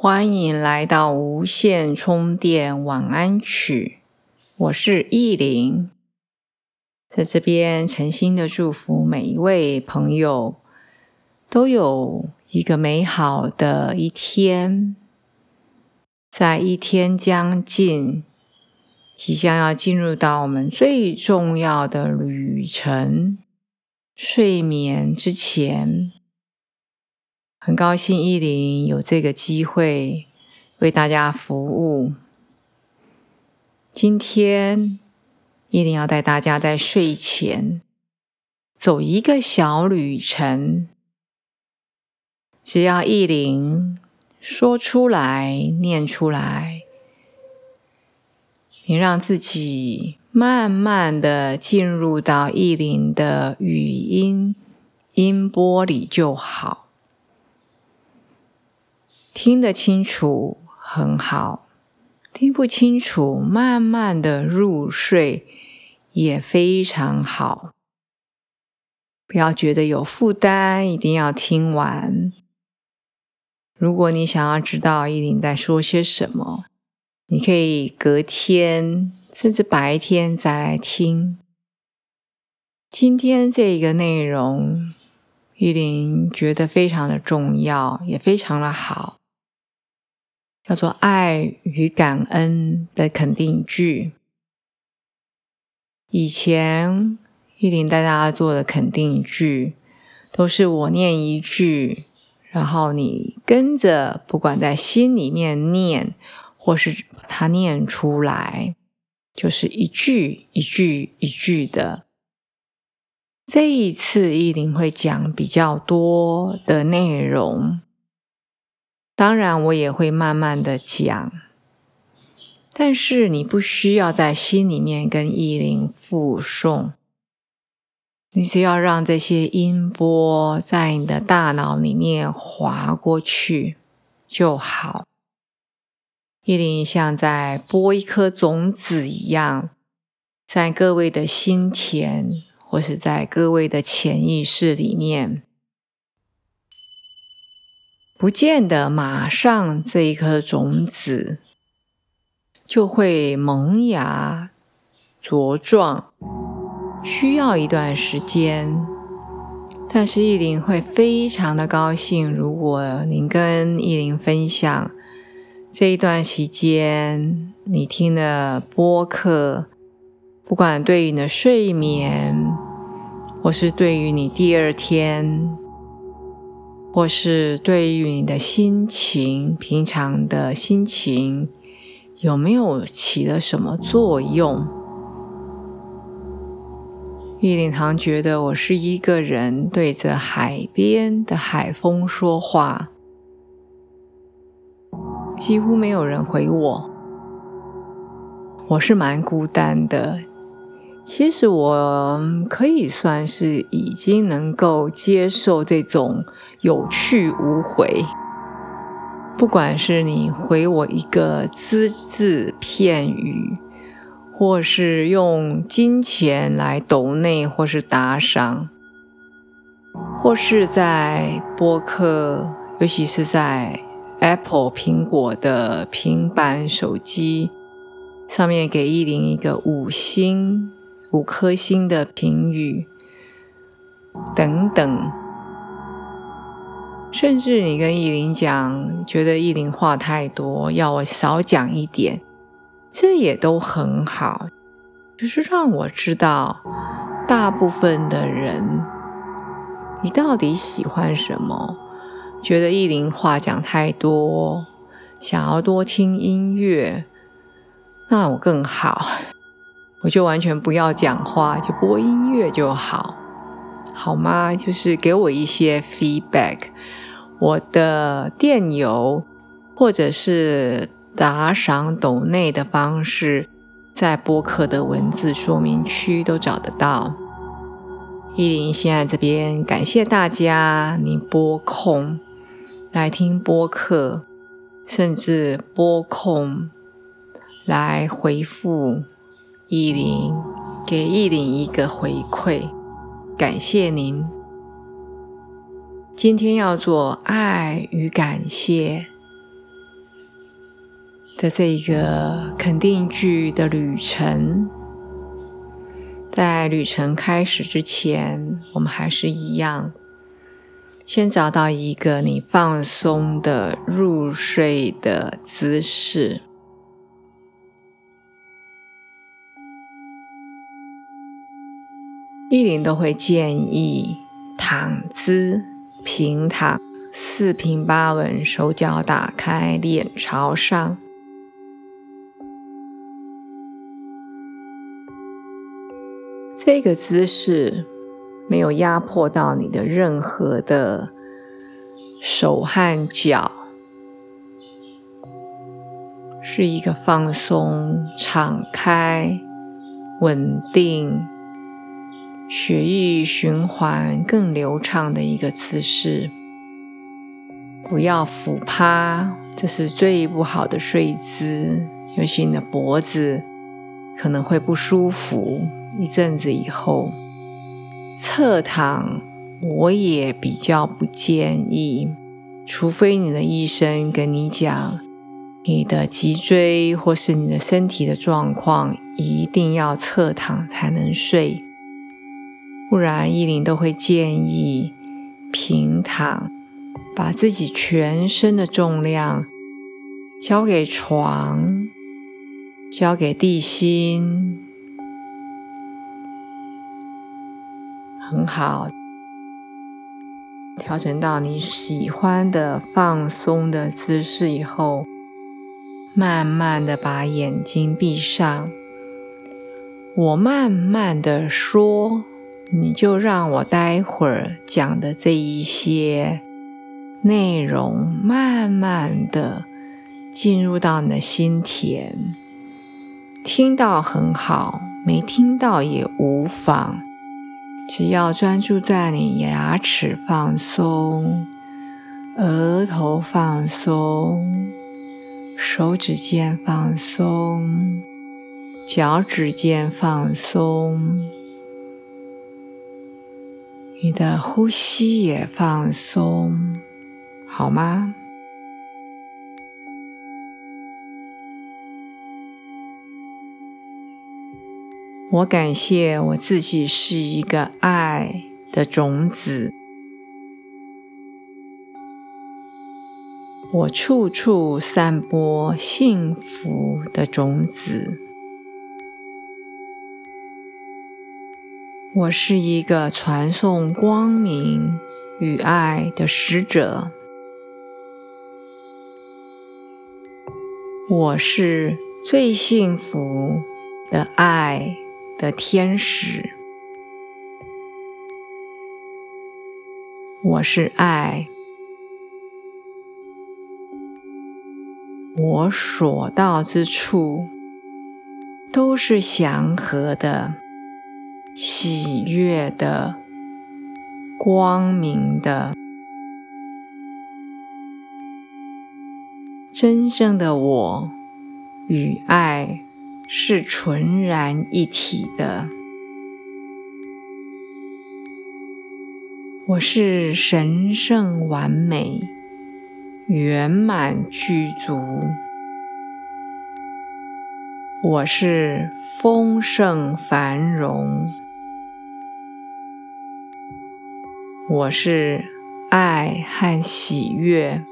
欢迎来到无线充电晚安曲，我是意林，在这边诚心的祝福每一位朋友都有一个美好的一天，在一天将近，即将要进入到我们最重要的旅程——睡眠之前。很高兴依林有这个机会为大家服务。今天依林要带大家在睡前走一个小旅程，只要依林说出来、念出来，你让自己慢慢的进入到意林的语音音波里就好。听得清楚很好，听不清楚，慢慢的入睡也非常好。不要觉得有负担，一定要听完。如果你想要知道依林在说些什么，你可以隔天甚至白天再来听。今天这一个内容，依林觉得非常的重要，也非常的好。叫做爱与感恩的肯定句。以前依林带大家做的肯定句，都是我念一句，然后你跟着，不管在心里面念，或是把它念出来，就是一句一句一句的。这一次依林会讲比较多的内容。当然，我也会慢慢的讲，但是你不需要在心里面跟意林复诵，你只要让这些音波在你的大脑里面划过去就好。意林像在播一颗种子一样，在各位的心田，或是在各位的潜意识里面。不见得马上这一颗种子就会萌芽茁壮，需要一段时间。但是意林会非常的高兴，如果您跟意林分享这一段期间你听的播客，不管对于你的睡眠，或是对于你第二天。或是对于你的心情，平常的心情有没有起了什么作用？玉林堂觉得我是一个人对着海边的海风说话，几乎没有人回我，我是蛮孤单的。其实我可以算是已经能够接受这种有去无回，不管是你回我一个只字片语，或是用金钱来抖内，或是打赏，或是在播客，尤其是在 Apple 苹果的平板手机上面给依林一个五星。五颗星的评语，等等，甚至你跟意林讲，觉得意林话太多，要我少讲一点，这也都很好，就是让我知道大部分的人，你到底喜欢什么？觉得意林话讲太多，想要多听音乐，那我更好。我就完全不要讲话，就播音乐就好，好吗？就是给我一些 feedback。我的电邮或者是打赏抖内的方式，在播客的文字说明区都找得到。依林现在这边感谢大家，你拨空来听播客，甚至拨空来回复意林，给意林一个回馈，感谢您。今天要做爱与感谢。的这个肯定句的旅程，在旅程开始之前，我们还是一样，先找到一个你放松的入睡的姿势。依林都会建议躺姿，平躺，四平八稳，手脚打开，脸朝上。这个姿势没有压迫到你的任何的手和脚，是一个放松、敞开、稳定、血液循环更流畅的一个姿势。不要俯趴，这是最不好的睡姿，尤其你的脖子可能会不舒服。一阵子以后，侧躺我也比较不建议，除非你的医生跟你讲，你的脊椎或是你的身体的状况一定要侧躺才能睡，不然依林都会建议平躺，把自己全身的重量交给床，交给地心。很好，调整到你喜欢的放松的姿势以后，慢慢的把眼睛闭上。我慢慢的说，你就让我待会儿讲的这一些内容，慢慢的进入到你的心田。听到很好，没听到也无妨。只要专注在你牙齿放松、额头放松、手指尖放松、脚趾尖放松，你的呼吸也放松，好吗？我感谢我自己是一个爱的种子，我处处散播幸福的种子。我是一个传送光明与爱的使者。我是最幸福的爱。的天使，我是爱，我所到之处都是祥和的、喜悦的、光明的，真正的我与爱。是纯然一体的，我是神圣完美、圆满具足，我是丰盛繁荣，我是爱和喜悦。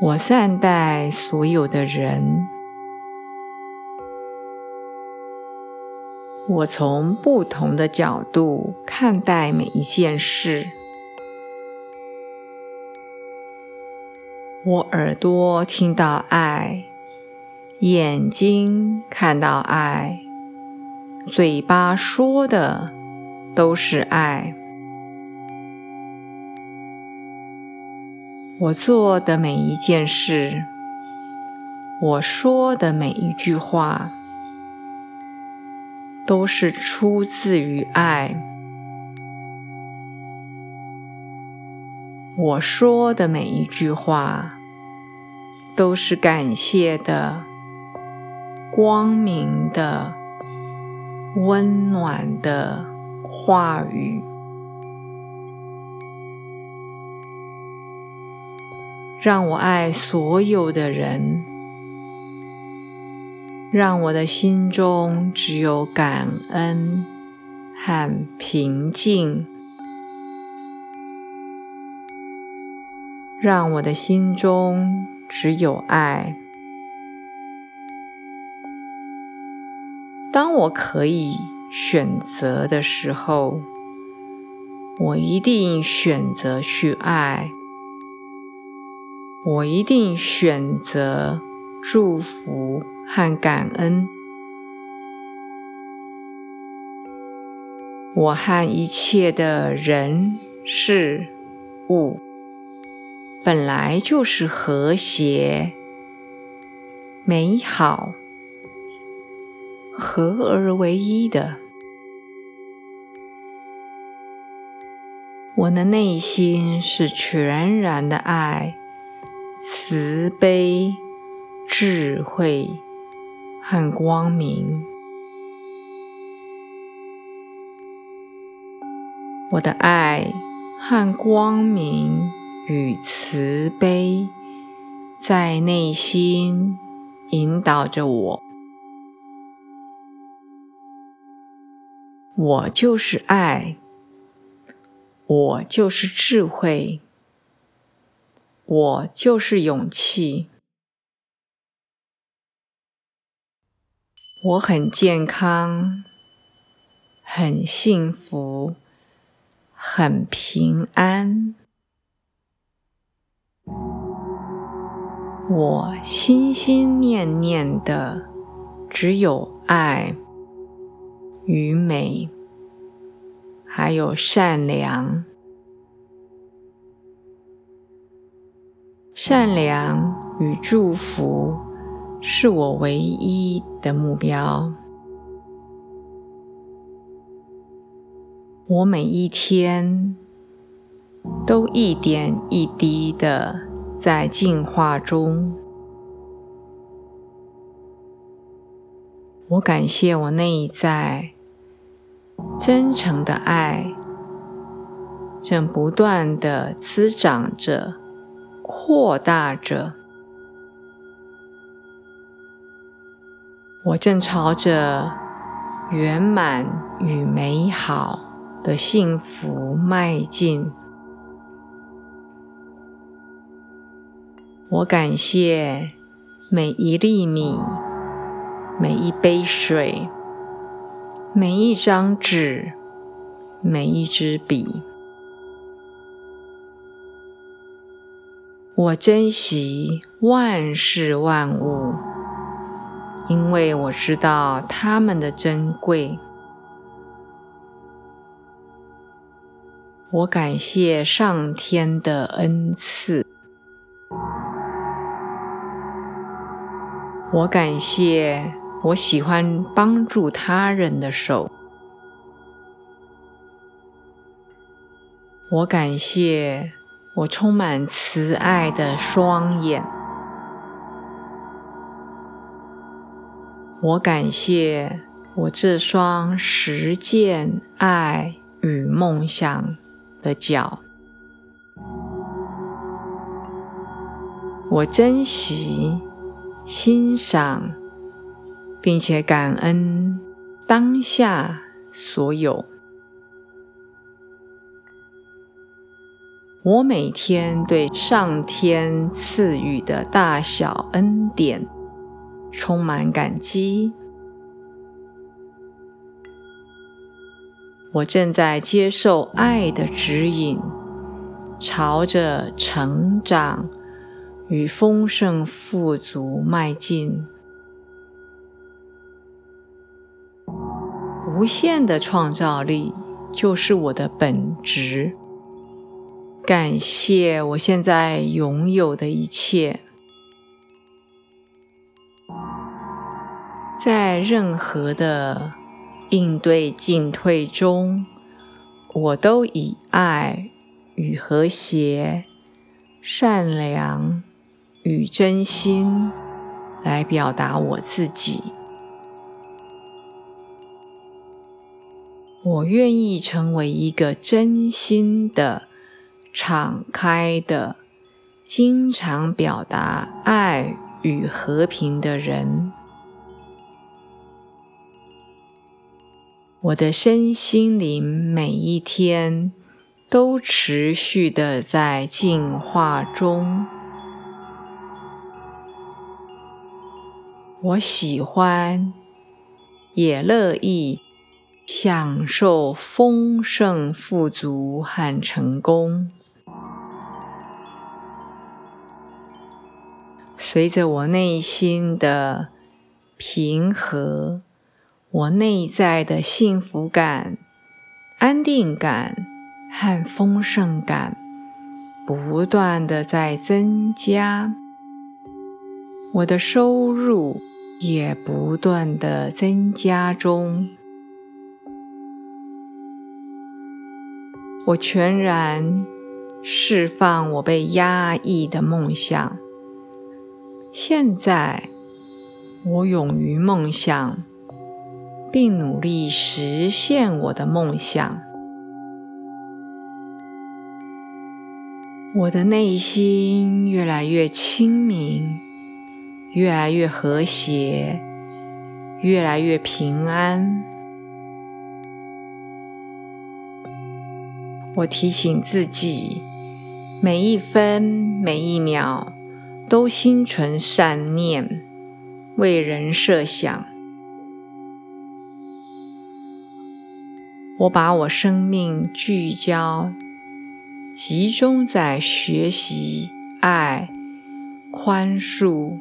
我善待所有的人，我从不同的角度看待每一件事。我耳朵听到爱，眼睛看到爱，嘴巴说的都是爱。我做的每一件事，我说的每一句话，都是出自于爱。我说的每一句话，都是感谢的、光明的、温暖的话语。让我爱所有的人，让我的心中只有感恩和平静，让我的心中只有爱。当我可以选择的时候，我一定选择去爱。我一定选择祝福和感恩。我和一切的人事物本来就是和谐、美好、合而为一的。我的内心是全然的爱。慈悲、智慧和光明，我的爱和光明与慈悲在内心引导着我。我就是爱，我就是智慧。我就是勇气，我很健康，很幸福，很平安。我心心念念的只有爱与美，还有善良。善良与祝福是我唯一的目标。我每一天都一点一滴的在进化中。我感谢我内在真诚的爱，正不断的滋长着。扩大着，我正朝着圆满与美好的幸福迈进。我感谢每一粒米、每一杯水、每一张纸、每一支笔。我珍惜万事万物，因为我知道它们的珍贵。我感谢上天的恩赐，我感谢我喜欢帮助他人的手，我感谢。我充满慈爱的双眼，我感谢我这双实践爱与梦想的脚，我珍惜、欣赏，并且感恩当下所有。我每天对上天赐予的大小恩典充满感激。我正在接受爱的指引，朝着成长与丰盛富足迈进。无限的创造力就是我的本质。感谢我现在拥有的一切。在任何的应对进退中，我都以爱与和谐、善良与真心来表达我自己。我愿意成为一个真心的、敞开的、经常表达爱与和平的人。我的身心灵每一天都持续的在进化中。我喜欢，也乐意享受丰盛、富足和成功。随着我内心的平和。我内在的幸福感、安定感和丰盛感不断的在增加，我的收入也不断的增加中。我全然释放我被压抑的梦想。现在，我勇于梦想。并努力实现我的梦想。我的内心越来越清明，越来越和谐，越来越平安。我提醒自己，每一分每一秒都心存善念，为人设想。我把我生命聚焦、集中在学习、爱、宽恕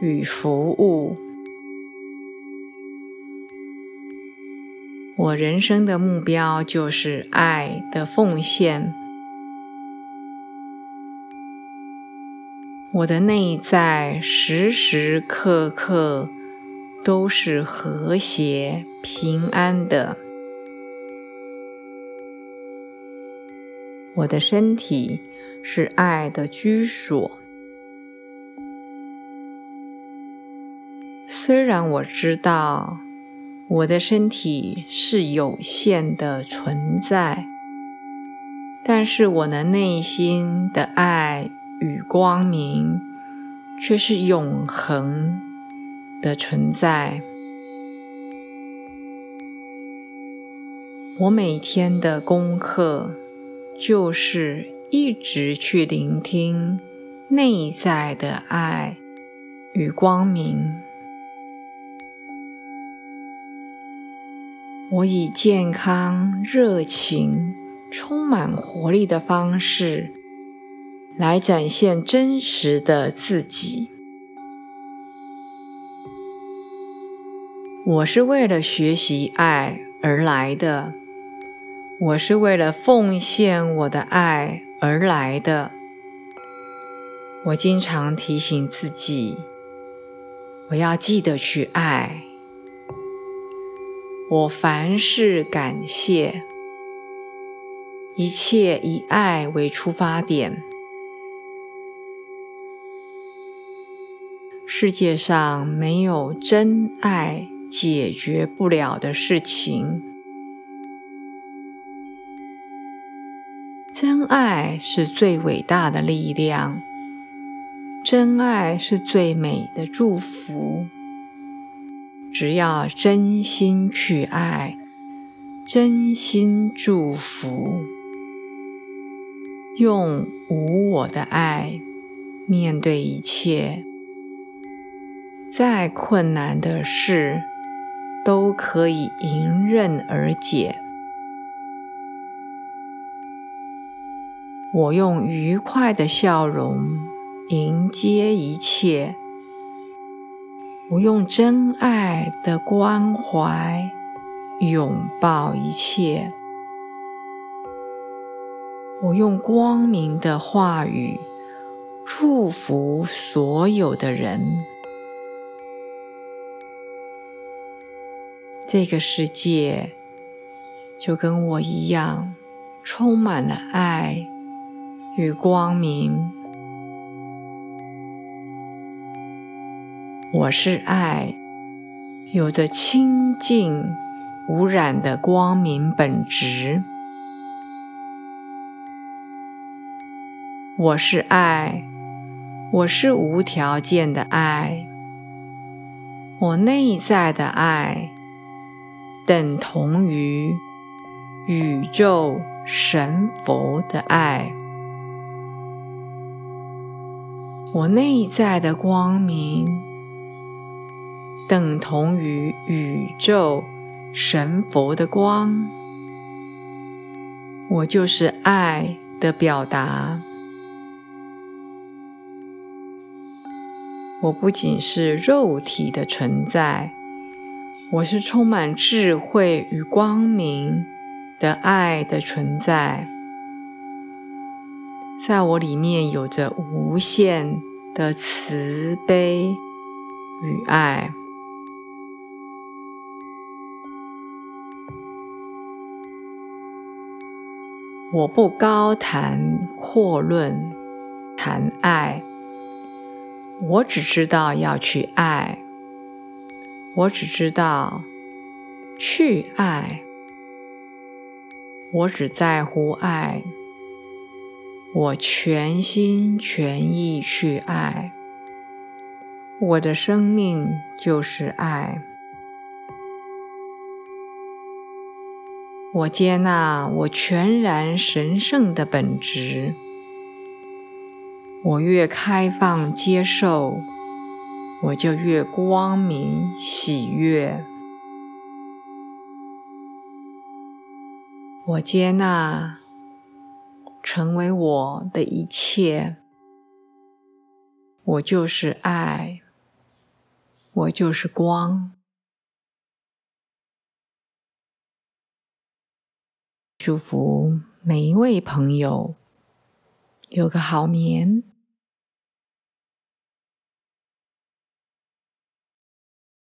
与服务。我人生的目标就是爱的奉献。我的内在时时刻刻都是和谐、平安的。我的身体是爱的居所，虽然我知道我的身体是有限的存在，但是我的内心的爱与光明却是永恒的存在。我每天的功课。就是一直去聆听内在的爱与光明。我以健康、热情、充满活力的方式来展现真实的自己。我是为了学习爱而来的。我是为了奉献我的爱而来的。我经常提醒自己，我要记得去爱。我凡事感谢，一切以爱为出发点。世界上没有真爱解决不了的事情。真爱是最伟大的力量，真爱是最美的祝福。只要真心去爱，真心祝福，用无我的爱面对一切，再困难的事都可以迎刃而解。我用愉快的笑容迎接一切，我用真爱的关怀拥抱一切。我用光明的话语祝福所有的人。这个世界就跟我一样，充满了爱与光明。我是爱，有着清净无染的光明本质。我是爱，我是无条件的爱，我内在的爱。等同于宇宙神佛的爱，我内在的光明等同于宇宙神佛的光，我就是爱的表达。我不仅是肉体的存在。我是充满智慧与光明的爱的存在，在我里面有着无限的慈悲与爱。我不高谈阔论谈爱，我只知道要去爱。我只知道去爱，我只在乎爱，我全心全意去爱，我的生命就是爱。我接纳我全然神圣的本质，我越开放接受。我就越光明喜悦。我接纳成为我的一切。我就是爱。我就是光。祝福每一位朋友有个好眠。